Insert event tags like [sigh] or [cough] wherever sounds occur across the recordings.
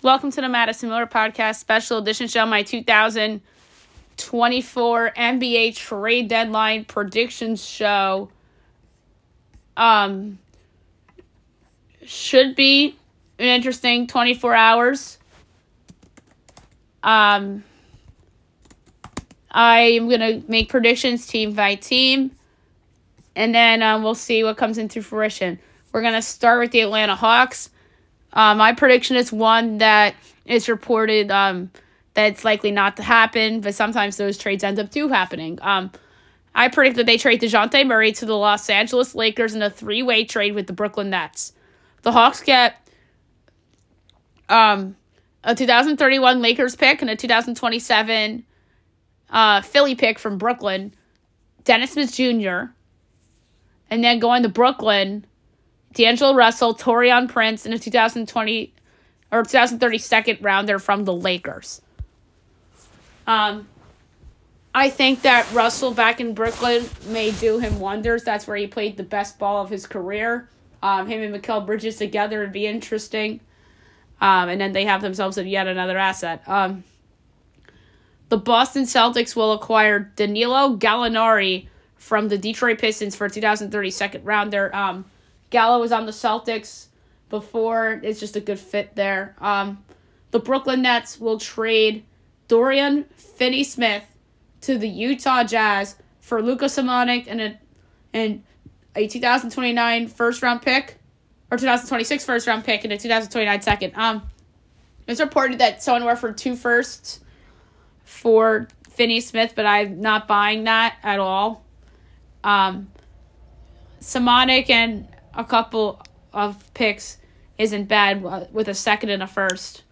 Welcome to the Madison Miller Podcast Special Edition Show, my 2024 NBA trade deadline predictions show. Um, should be an interesting 24 hours. Um, I am going to make predictions team by team, and then um, we'll see what comes into fruition. We're going to start with the Atlanta Hawks. Uh, my prediction is one that is reported um, that it's likely not to happen, but sometimes those trades end up do happening. Um, I predict that they trade Dejounte Murray to the Los Angeles Lakers in a three way trade with the Brooklyn Nets. The Hawks get um, a 2031 Lakers pick and a 2027 uh, Philly pick from Brooklyn, Dennis Smith Jr., and then going to Brooklyn D'Angelo Russell, Taurean Prince in a 2020 or 2030 second rounder from the Lakers. Um, I think that Russell back in Brooklyn may do him wonders. That's where he played the best ball of his career. Um, him and Mikal Bridges together would be interesting. Um, and then they have themselves yet another asset. Um, the Boston Celtics will acquire Danilo Gallinari from the Detroit Pistons for a 2030 second rounder. Um, Gallo was on the Celtics before. It's just a good fit there. Um, the Brooklyn Nets will trade Dorian Finney Smith to the Utah Jazz for Luka Samanic and a and a 2029 first round pick or 2026 first round pick and a 2029 second. Um, it's reported that someone offered two firsts for Finney Smith, but I'm not buying that at all. Um, Samanic and a couple of picks isn't bad with a second and a first.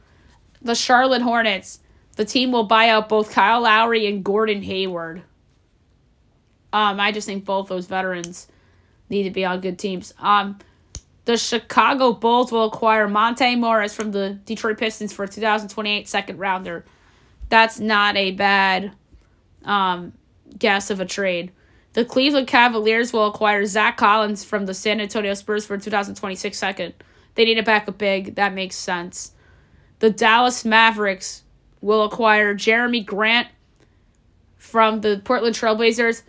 The Charlotte Hornets, the team will buy out both Kyle Lowry and Gordon Hayward. Um, I just think both those veterans need to be on good teams. Um, the Chicago Bulls will acquire Monte Morris from the Detroit Pistons for a 2028 second rounder. That's not a bad um, guess of a trade. The Cleveland Cavaliers will acquire Zach Collins from the San Antonio Spurs for 2026 second. They need a backup big. That makes sense. The Dallas Mavericks will acquire Jerami Grant from the Portland Trailblazers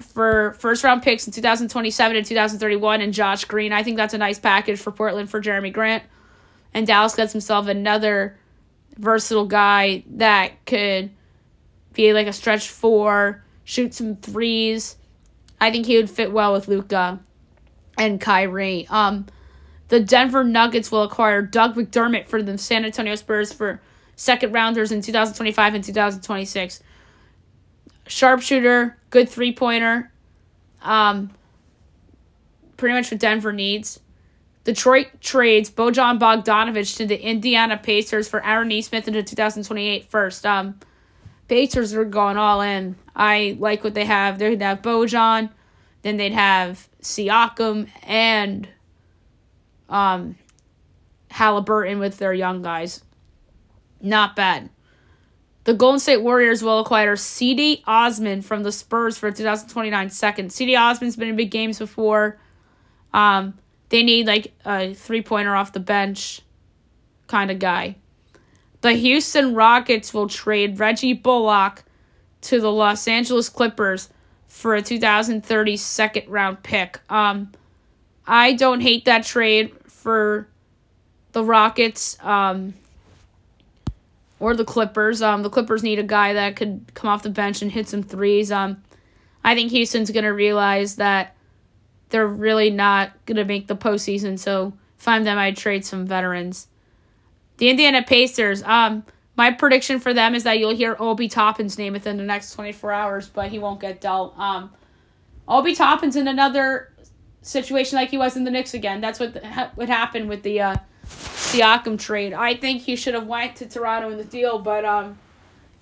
for first round picks in 2027 and 2031 and Josh Green. I think that's a nice package for Portland for Jerami Grant. And Dallas gets himself another versatile guy that could be like a stretch four shoot some threes. I think he would fit well with Luka and Kyrie. Um, the Denver Nuggets will acquire Doug McDermott for the San Antonio Spurs for second rounders in 2025 and 2026. Sharpshooter, good three pointer. Um, pretty much what Denver needs. Detroit trades Bojan Bogdanovic to the Indiana Pacers for Aaron Nesmith in the 2028 first. Um, Pacers are going all in. I like what they have. They'd have Bojan, then they'd have Siakam and um, Halliburton with their young guys. Not bad. The Golden State Warriors will acquire Cedi Osman from the Spurs for 2029 second. Cedi Osman's been in big games before. Um, they need like a three pointer off the bench kind of guy. The Houston Rockets will trade Reggie Bullock to the Los Angeles Clippers for a 2030 second round pick. Um, I don't hate that trade for the Rockets um, or the Clippers. Um, the Clippers need a guy that could come off the bench and hit some threes. Um, I think Houston's going to realize that they're really not going to make the postseason. So if I'm them, I'd trade some veterans. The Indiana Pacers. Um, my prediction for them is that you'll hear Obi Toppin's name within the next 24 hours, but he won't get dealt. Um, Obi Toppin's in another situation like he was in the Knicks again. That's what what happened with the uh, Siakam trade. I think he should have went to Toronto in the deal, but um,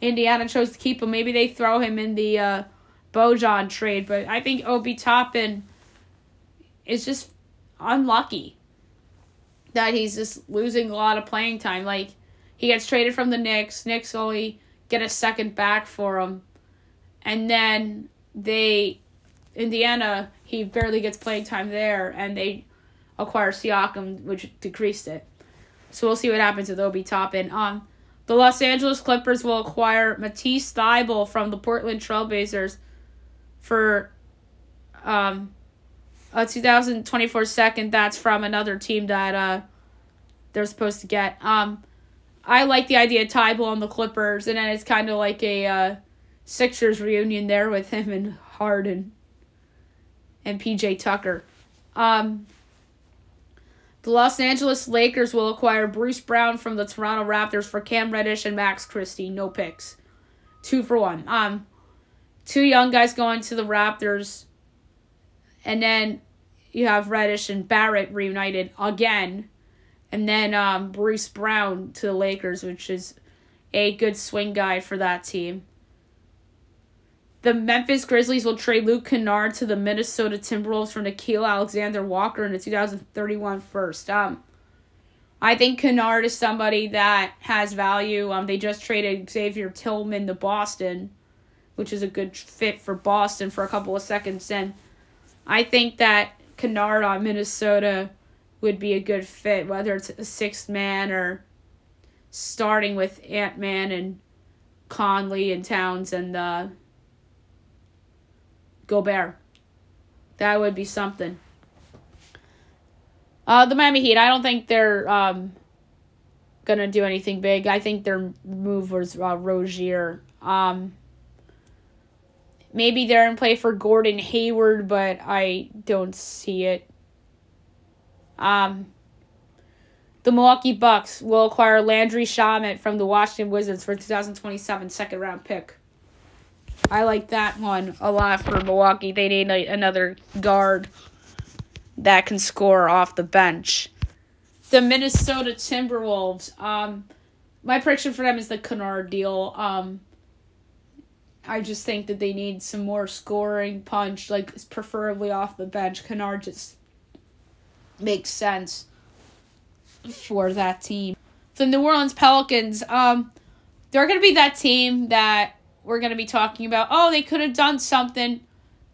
Indiana chose to keep him. Maybe they throw him in the uh, Bojan trade, but I think Obi Toppin is just unlucky that he's just losing a lot of playing time. Like he gets traded from the Knicks. Knicks only get a second back for him, and then they Indiana he barely gets playing time there, and they acquire Siakam, which decreased it. So we'll see what happens with Obi Toppin. Um, the Los Angeles Clippers will acquire Matisse Thybulle from the Portland Trailblazers for um, a 2024 second. That's from another team that uh, they're supposed to get. Um, I like the idea of Thybulle on the Clippers, and then it's kind of like a uh, Sixers reunion there with him and Harden and PJ Tucker. Um, the Los Angeles Lakers will acquire Bruce Brown from the Toronto Raptors for Cam Reddish and Max Christie. No picks. Two for one. Um, two young guys going to the Raptors. And then you have Reddish and Barrett reunited again. And then um, Bruce Brown to the Lakers, which is a good swing guy for that team. The Memphis Grizzlies will trade Luke Kennard to the Minnesota Timberwolves for Nickeil Alexander Walker in the 2031 first. Um, I think Kennard is somebody that has value. Um, they just traded Xavier Tillman to Boston, which is a good fit for Boston for a couple of seconds. And I think that Kennard on Minnesota would be a good fit, whether it's a sixth man or starting with Ant Man and Conley and Towns and uh, Gobert. That would be something. Uh, the Miami Heat, I don't think they're um, gonna do anything big. I think their move was uh, Rozier. Um, maybe they're in play for Gordon Hayward, but I don't see it. Um, the Milwaukee Bucks will acquire Landry Shamet from the Washington Wizards for 2027 second round pick. I like that one a lot for Milwaukee. They need a, another guard that can score off the bench. The Minnesota Timberwolves. Um, my prediction for them is the Kennard deal. Um, I just think that they need some more scoring punch, like preferably off the bench. Kennard just makes sense for that team. The New Orleans Pelicans. Um, they're gonna be that team that we're to be talking about, oh, they could have done something.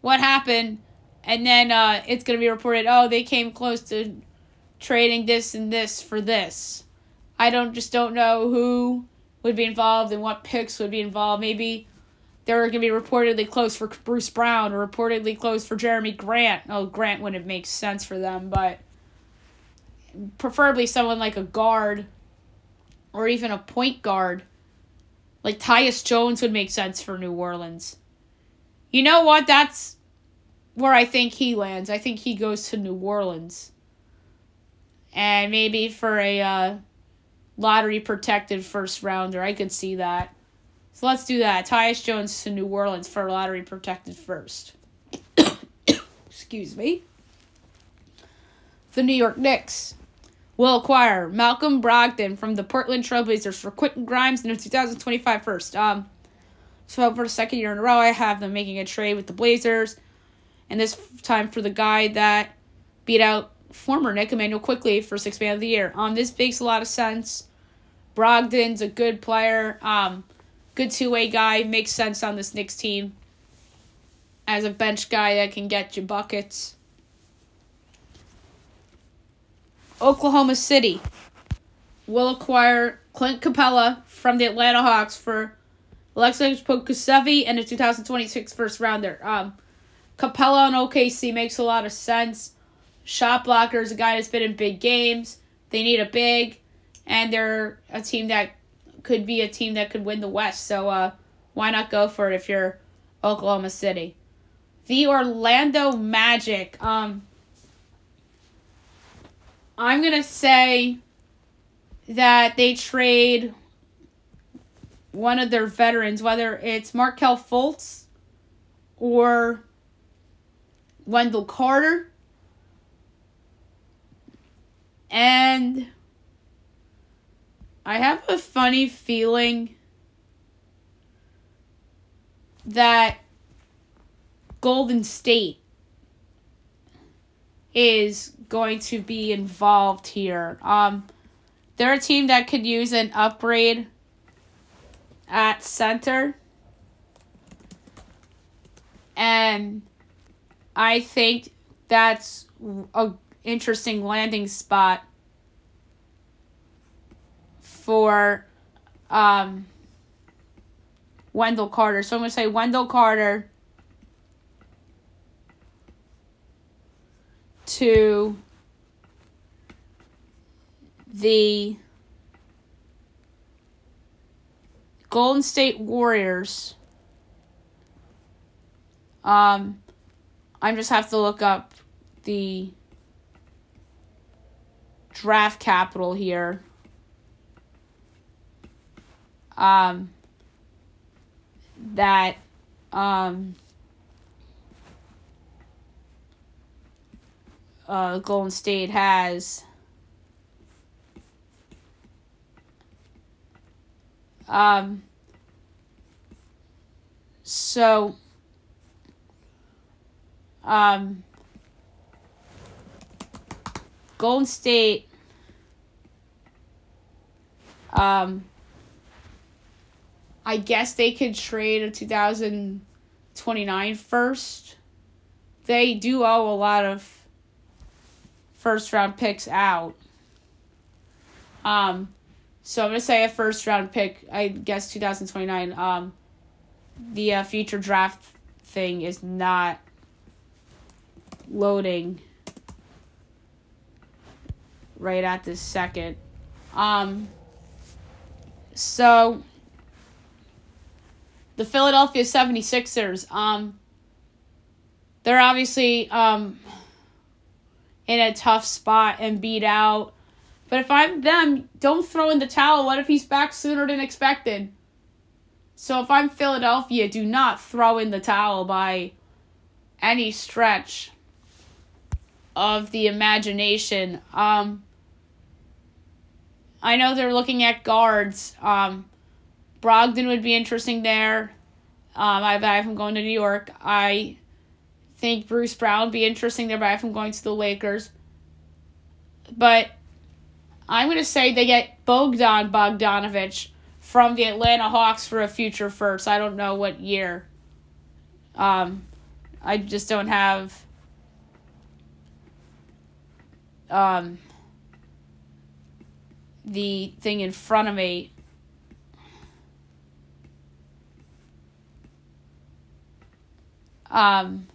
What happened? And then uh, it's to be reported, oh, they came close to trading this and this for this. I don't just don't know who would be involved and what picks would be involved. Maybe they're going to be reportedly close for Bruce Brown or reportedly close for Jerami Grant. Oh, Grant wouldn't make sense for them, but preferably someone like a guard or even a point guard like Tyus Jones would make sense for New Orleans. You know what? That's where I think he lands. I think he goes to New Orleans. And maybe for a uh, lottery protected first rounder, I could see that. So let's do that. Tyus Jones to New Orleans for lottery protected first. [coughs] Excuse me. The New York Knicks will acquire Malcolm Brogdon from the Portland Trailblazers for Quentin Grimes in the 2025 first. Um, so for the second year in a row, I have them making a trade with the Blazers, and this time for the guy that beat out former Knick Immanuel Quickley for Sixth Man of the Year. Um, this makes a lot of sense. Brogdon's a good player, um, good two way guy, makes sense on this Knicks team as a bench guy that can get you buckets. Oklahoma City will acquire Clint Capela from the Atlanta Hawks for Aleksej Pokusevski and a 2026 first rounder. Um, Capela on OKC makes a lot of sense. Shot blocker is a guy that's been in big games. They need a big, and they're a team that could be a team that could win the West. So uh, why not go for it if you're Oklahoma City? The Orlando Magic. Um, I'm to say that they trade one of their veterans, whether it's Markelle Fultz or Wendell Carter. And I have a funny feeling that Golden State is going to be involved here. Um, they're a team that could use an upgrade at center. And I think that's a interesting landing spot for um, Wendell Carter. So I'm going to say Wendell Carter to the Golden State Warriors. Um, I just have to look up the draft capital here. Um, that um, uh, Golden State has. Um, so, um, Golden State, um, I guess they could trade a 2029 first. They do owe a lot of first round picks out. Um, so I'm gonna say a first round pick. I guess 2029. Um, the uh, future draft thing is not loading right at this second. Um, so the Philadelphia 76ers, um, they're obviously um, in a tough spot and beat out. But if I'm them, don't throw in the towel. What if he's back sooner than expected? So if I'm Philadelphia, do not throw in the towel by any stretch of the imagination. Um, I know they're looking at guards. Um, Brogdon would be interesting there. Um, I him going to New York. I think Bruce Brown would be interesting there, but I have him going to the Lakers. But I'm going to say they get Bogdan Bogdanovic from the Atlanta Hawks for a future first. I don't know what year. Um, I just don't have um, the thing in front of me. Um,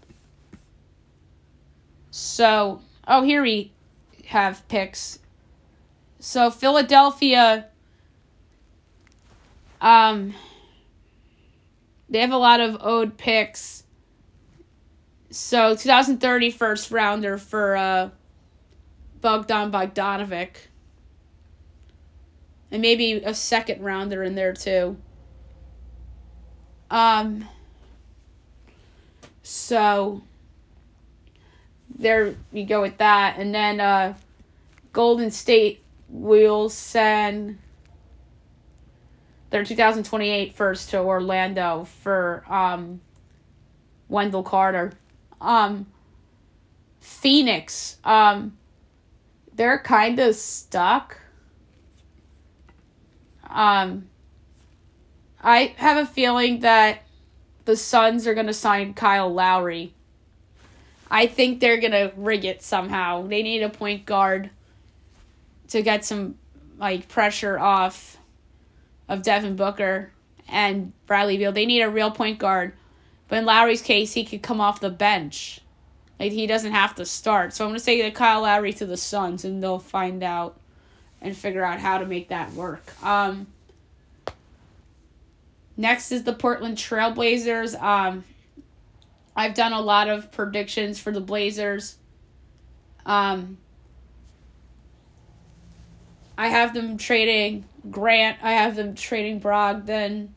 so, oh, here we have picks. So, Philadelphia, um, they have a lot of owed picks. So, 2030 first rounder for uh, Bogdan Bogdanovic. And maybe a second rounder in there too. Um, so there you go with that. And then uh, Golden State will send their 2028 first to Orlando for um, Wendell Carter. Um, Phoenix, um, they're kind of stuck. Um, I have a feeling that the Suns are going to sign Kyle Lowry. I think they're going to rig it somehow. They need a point guard to get some like pressure off of Devin Booker and Bradley Beal. They need a real point guard. But in Lowry's case, he could come off the bench. Like he doesn't have to start. So I'm gonna say that Kyle Lowry to the Suns and they'll find out and figure out how to make that work. Um Next is the Portland Trailblazers. Um, I've done a lot of predictions for the Blazers. Um, I have them trading Grant. I have them trading Brogdon.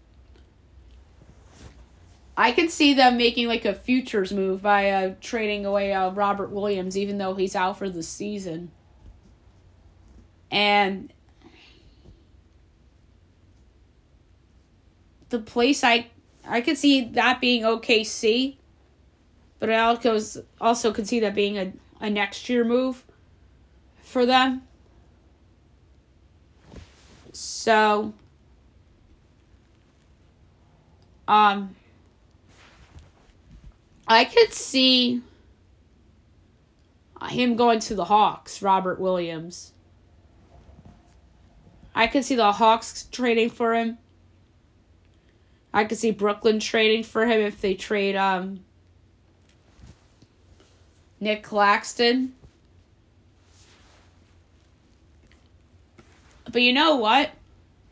I could see them making like a futures move by uh, trading away uh, Robert Williams, even though he's out for the season. And the place I I could see that being OKC, but I also also could see that being a, a next year move for them. So um I could see him going to the Hawks, Robert Williams. I could see the Hawks trading for him. I could see Brooklyn trading for him if they trade um Nic Claxton. But you know what?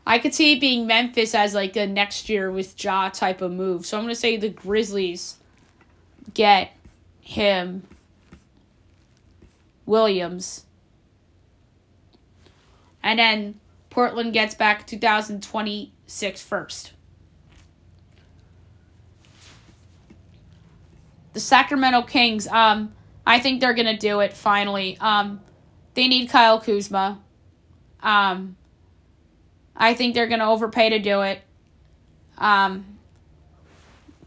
I could see it being Memphis as like a next year with Ja type of move. So I'm gonna say the Grizzlies get him Williams. And then Portland gets back 2026 first. The Sacramento Kings, um, I think they're gonna do it finally. Um, they need Kyle Kuzma. Um, I think they're gonna overpay to do it. Um,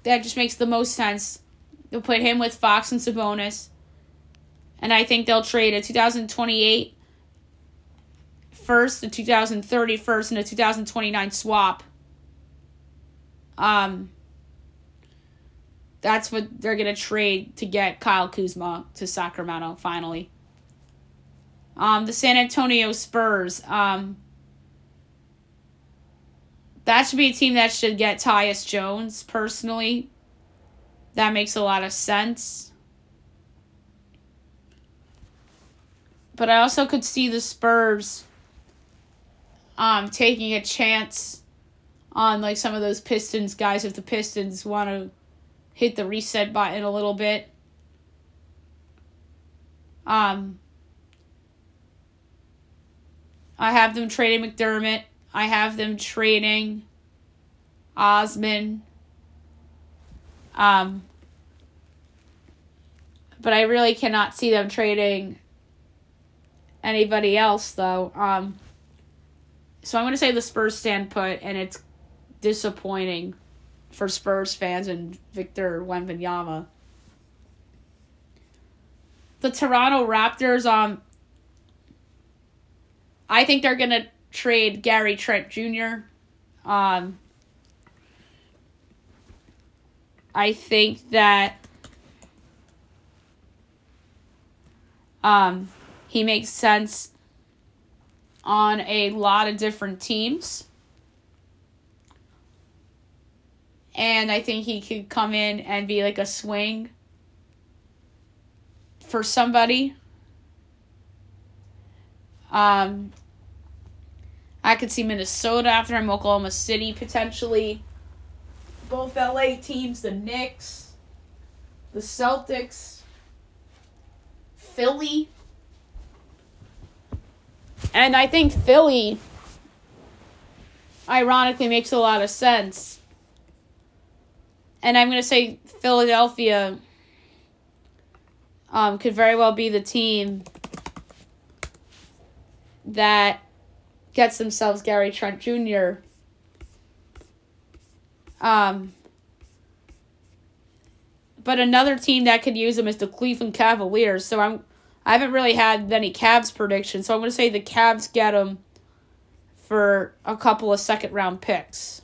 that just makes the most sense. They'll put him with Fox and Sabonis, and I think they'll trade a 2028 first, a 2030 first, and a 2029 swap. Um, that's what they're gonna trade to get Kyle Kuzma to Sacramento finally. Um, the San Antonio Spurs. Um, that should be a team that should get Tyus Jones personally. That makes a lot of sense. But I also could see the Spurs um taking a chance on like some of those Pistons guys if the Pistons want to hit the reset button a little bit. Um, I have them trading McDermott. I have them trading Osman. Um, but I really cannot see them trading anybody else, though. Um, so I'm going to say the Spurs stand put, and it's disappointing for Spurs fans and Victor Wembanyama. The Toronto Raptors, um, I think they're gonna trade Gary Trent Jr. Um, I think that um, he makes sense on a lot of different teams. And I think he could come in and be like a swing for somebody. Um, I could see Minnesota after him, Oklahoma City potentially. Both LA teams, the Knicks, the Celtics, Philly. And I think Philly, ironically, makes a lot of sense and I'm going to say Philadelphia um, could very well be the team that gets themselves Gary Trent Jr. Um, but another team that could use him is the Cleveland Cavaliers. So I'm I haven't really had any Cavs predictions, so I'm going to say the Cavs get him for a couple of second round picks.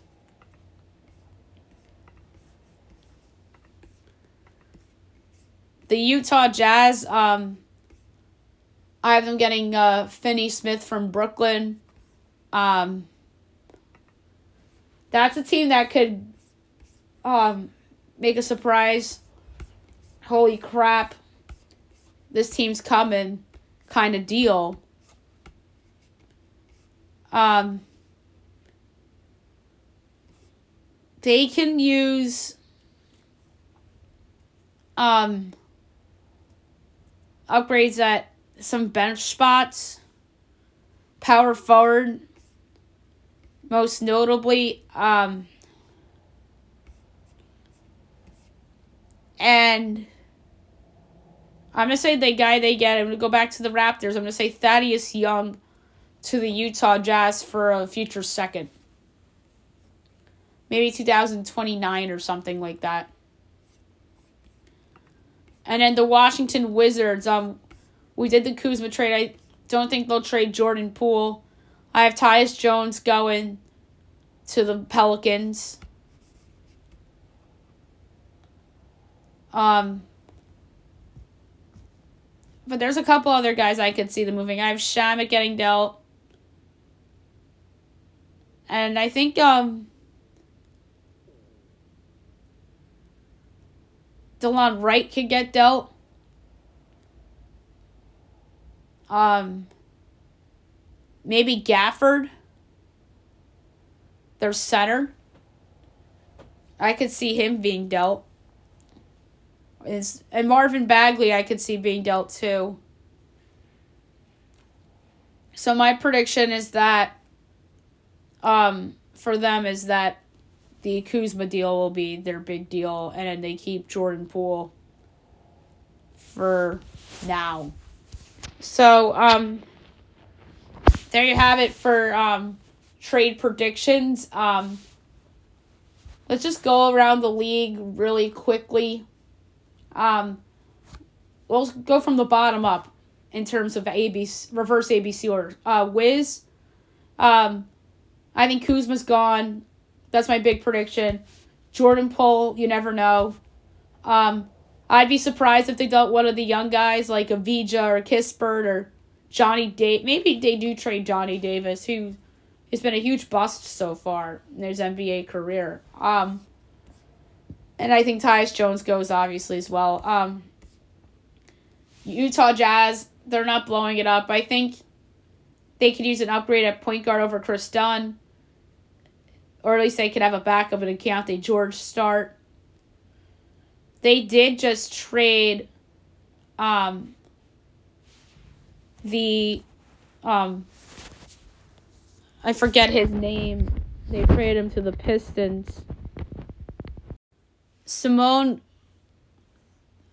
The Utah Jazz, um, I have them getting uh, Finney Smith from Brooklyn. Um, that's a team that could um, make a surprise. Holy crap, this team's coming kind of deal. Um, they can use um upgrades at some bench spots. Power forward, most notably, um, and I'm gonna say the guy they get. I'm gonna go back to the Raptors. I'm gonna say Thaddeus Young to the Utah Jazz for a future second, maybe 2029 or something like that. And then the Washington Wizards, um, we did the Kuzma trade. I don't think they'll trade Jordan Poole. I have Tyus Jones going to the Pelicans. Um, but there's a couple other guys I could see them moving. I have Shamet getting dealt. And I think um Delon Wright could get dealt. Um maybe Gafford. Their center. I could see him being dealt. Is and Marvin Bagley I could see being dealt too. So my prediction is that um for them is that the Kuzma deal will be their big deal and then they keep Jordan Poole for now. So um there you have it for um trade predictions. Um let's just go around the league really quickly. Um, we'll go from the bottom up in terms of ABC reverse ABC order. Uh, Wiz, um, I think Kuzma's gone. That's my big prediction. Jordan Poole, you never know. Um, I'd be surprised if they dealt one of the young guys like Avdija or Kispert or Johnny Day. Maybe they do trade Johnny Davis, who has been a huge bust so far in his NBA career. Um, and I think Tyus Jones goes obviously as well. Um, Utah Jazz, they're not blowing it up. I think they could use an upgrade at point guard over Kris Dunn, or at least they could have a backup and a Keyonte George start. They did just trade um, the um, I forget his name. They traded him to the Pistons. Simone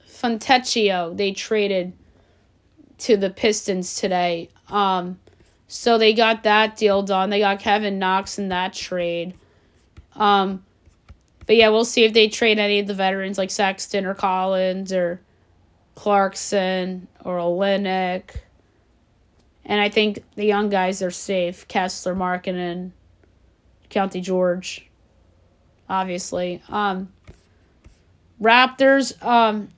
Fontecchio they traded to the Pistons today. Um, so they got that deal done. They got Kevin Knox in that trade. Um, but yeah, we'll see if they trade any of the veterans like Sexton or Collins or Clarkson or Olynyk. And I think the young guys are safe. Kessler, Markkanen, Keyonte George, obviously. Um, Raptors, um,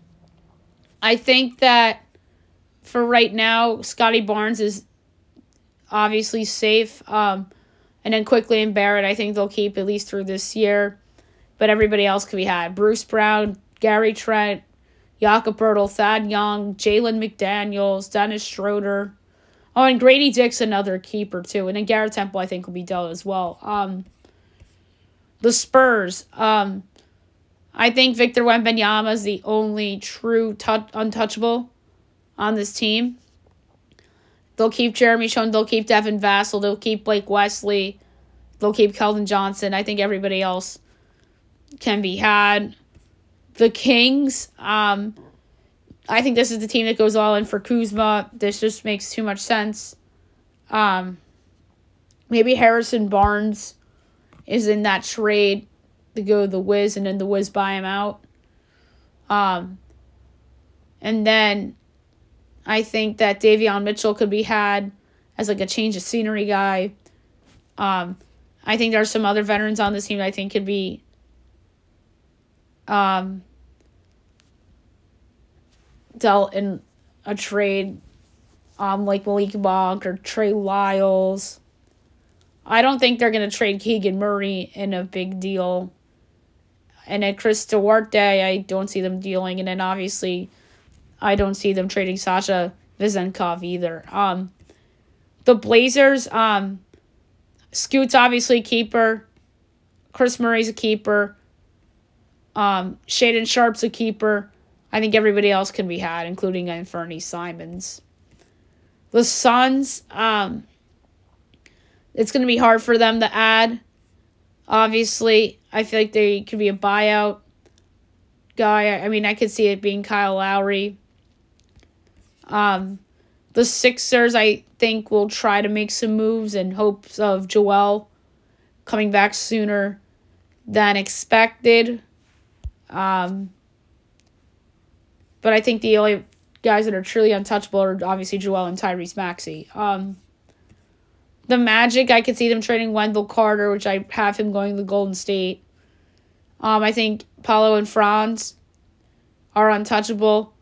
I think that for right now, Scottie Barnes is obviously safe. Um, and then Quickley and Barrett, I think they'll keep at least through this year. But everybody else could be had. Bruce Brown, Gary Trent, Jakob Poeltl, Thad Young, Jalen McDaniels, Dennis Schroeder. Oh, and Grady Dick's another keeper too. And then Garrett Temple, I think, will be dealt as well. Um, the Spurs. Um, I think Victor Wembanyama is the only true untouchable on this team. They'll keep Jeremy Sochan. They'll keep Devin Vassell. They'll keep Blake Wesley. They'll keep Keldon Johnson. I think everybody else can be had. The Kings. Um, I think this is the team that goes all in for Kuzma. This just makes too much sense. Um, maybe Harrison Barnes is in that trade to go the Wiz and then the Wiz buy him out. Um, and then I think that Davion Mitchell could be had as like a change of scenery guy. Um, I think there are some other veterans on this team I think could be um, dealt in a trade um, like Malik Monk or Trey Lyles. I don't think they're going to trade Keegan Murray in a big deal. And then Chris Duarte, I don't see them dealing. And then obviously, I don't see them trading Sasha Vezenkov either. Um, the Blazers, um, Scoot's obviously keeper. Kris Murray's a keeper. Um, Shaedon Sharpe's a keeper. I think everybody else can be had, including Anfernee Simons. The Suns, um, it's going to be hard for them to add. Obviously, I feel like they could be a buyout guy. I mean, I could see it being Kyle Lowry. Um, the Sixers, I think, will try to make some moves in hopes of Joel coming back sooner than expected. Um, but I think the only guys that are truly untouchable are obviously Joel and Tyrese Maxey. Um, the Magic, I could see them trading Wendell Carter, which I have him going to Golden State. Um, I think Paolo and Franz are untouchable.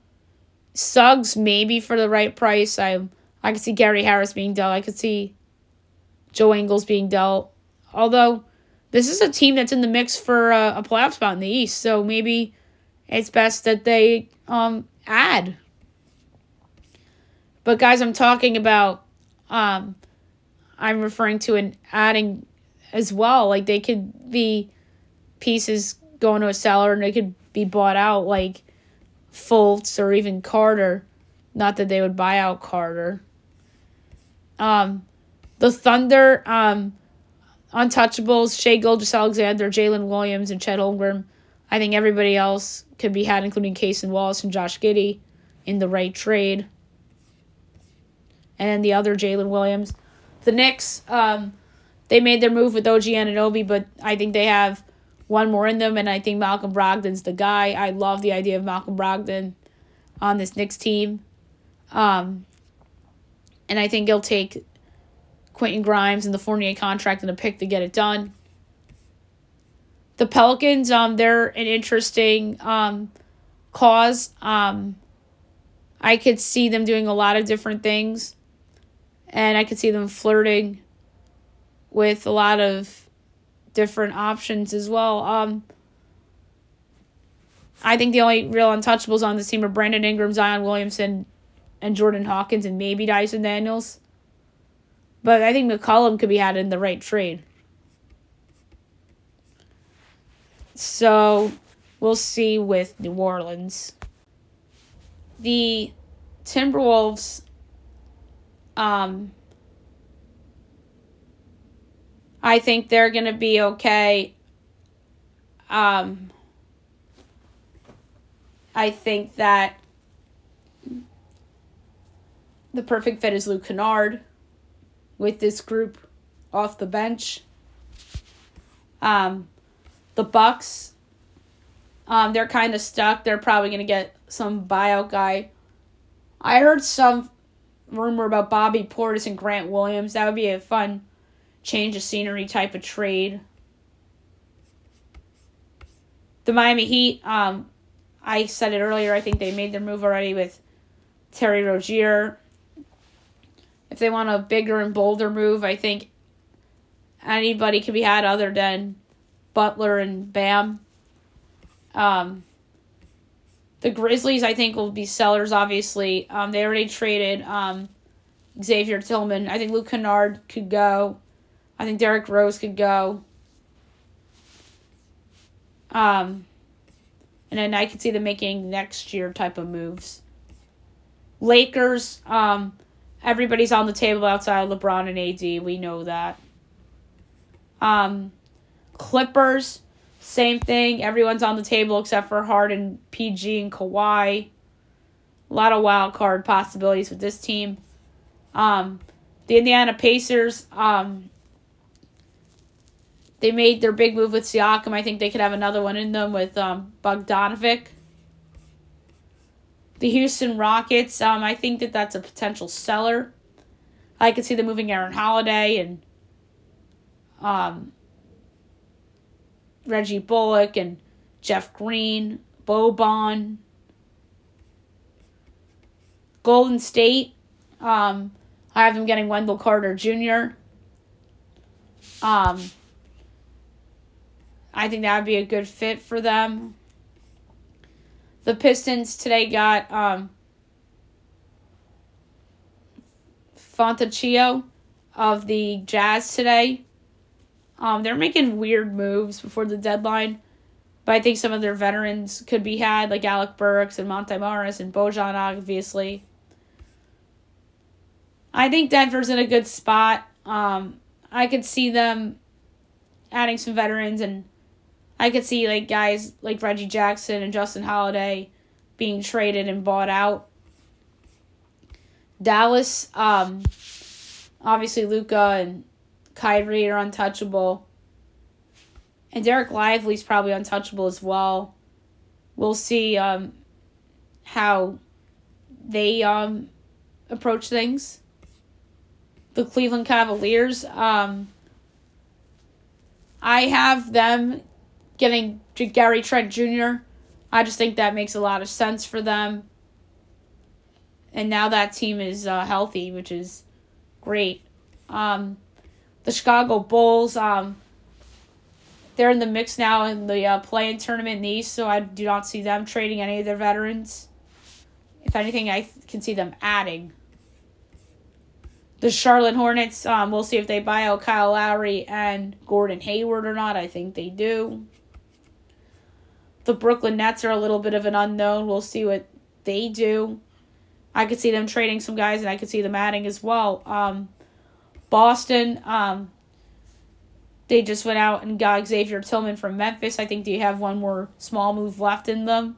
Suggs maybe for the right price. I I could see Gary Harris being dealt. I could see Joe Ingles being dealt. Although this is a team that's in the mix for a, a playoff spot in the East, so maybe it's best that they um, add. But guys, I'm talking about um, I'm referring to an adding as well. Like they could be pieces going to a seller and they could be bought out like Fultz or even Carter. Not that they would buy out Carter. Um, the Thunder, um, untouchables, Shai Gilgeous-Alexander, Jalen Williams, and Chet Holmgren. I think everybody else could be had, including Cason Wallace and Josh Giddey, in the right trade. And the other Jalen Williams. The Knicks, um, they made their move with OG Anunoby, but I think they have one more in them, and I think Malcolm Brogdon's the guy. I love the idea of Malcolm Brogdon on this Knicks team. Um, and I think he'll take Quentin Grimes and the Fournier contract and a pick to get it done. The Pelicans, um, they're an interesting um, cause. Um, I could see them doing a lot of different things, and I could see them flirting with a lot of different options as well. Um, I think the only real untouchables on this team are Brandon Ingram, Zion Williamson, and Jordan Hawkins, and maybe Dyson Daniels. But I think McCollum could be had in the right trade. So we'll see with New Orleans. The Timberwolves um I think they're going to be okay. Um I think that the perfect fit is Luke Kennard with this group off the bench. Um, the Bucks, um, they're kind of stuck. They're probably gonna get some buyout guy. I heard some rumor about Bobby Portis and Grant Williams. That would be a fun change of scenery type of trade. The Miami Heat, um, I said it earlier. I think they made their move already with Terry Rozier. If they want a bigger and bolder move, I think anybody can be had other than Butler and Bam. Um, the Grizzlies, I think, will be sellers. Obviously, um, they already traded um, Xavier Tillman. I think Luke Kennard could go. I think Derrick Rose could go. Um, and then I could see them making next year type of moves. Lakers, um, everybody's on the table outside LeBron and AD. We know that. Um, Clippers, same thing. Everyone's on the table except for Harden, PG, and Kawhi. A lot of wild card possibilities with this team. Um, the Indiana Pacers, um, they made their big move with Siakam. I think they could have another one in them with um, Bogdanovic. The Houston Rockets, um, I think that that's a potential seller. I could see them moving Aaron Holiday and um, Reggie Bullock and Jeff Green, Boban. Golden State, um, I have them getting Wendell Carter Jr. Um, I think that would be a good fit for them. The Pistons today got um, Fontecchio of the Jazz today. Um, they're making weird moves before the deadline, but I think some of their veterans could be had, like Alec Burks and Monte Morris and Bojan, obviously. I think Denver's in a good spot. Um, I could see them adding some veterans and I could see like guys like Reggie Jackson and Justin Holiday being traded and bought out. Dallas, um, obviously Luka and Kyrie are untouchable. And Dereck Lively's probably untouchable as well. We'll see um, how they um, approach things. The Cleveland Cavaliers, um, I have them getting Gary Trent Jr. I just think that makes a lot of sense for them. And now that team is uh, healthy, which is great. Um, the Chicago Bulls, um, they're in the mix now in the uh, play-in tournament in the East, so I do not see them trading any of their veterans. If anything, I can see them adding. The Charlotte Hornets, um, we'll see if they buy out Kyle Lowry and Gordon Hayward or not. I think they do. The Brooklyn Nets are a little bit of an unknown. We'll see what they do. I could see them trading some guys, and I could see them adding as well. Um, Boston, um, they just went out and got Xavier Tillman from Memphis. I think they have one more small move left in them.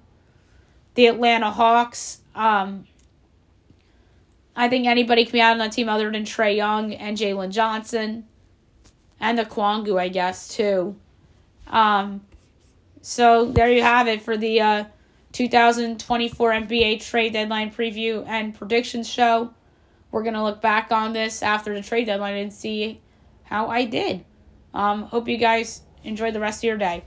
The Atlanta Hawks, um, I think anybody can be out on that team other than Trae Young and Jalen Johnson. And the Okongwu, I guess, too. Um, so there you have it for the uh, 2024 NBA trade deadline preview and predictions show. We're going to look back on this after the trade deadline and see how I did. Um, hope you guys enjoy the rest of your day.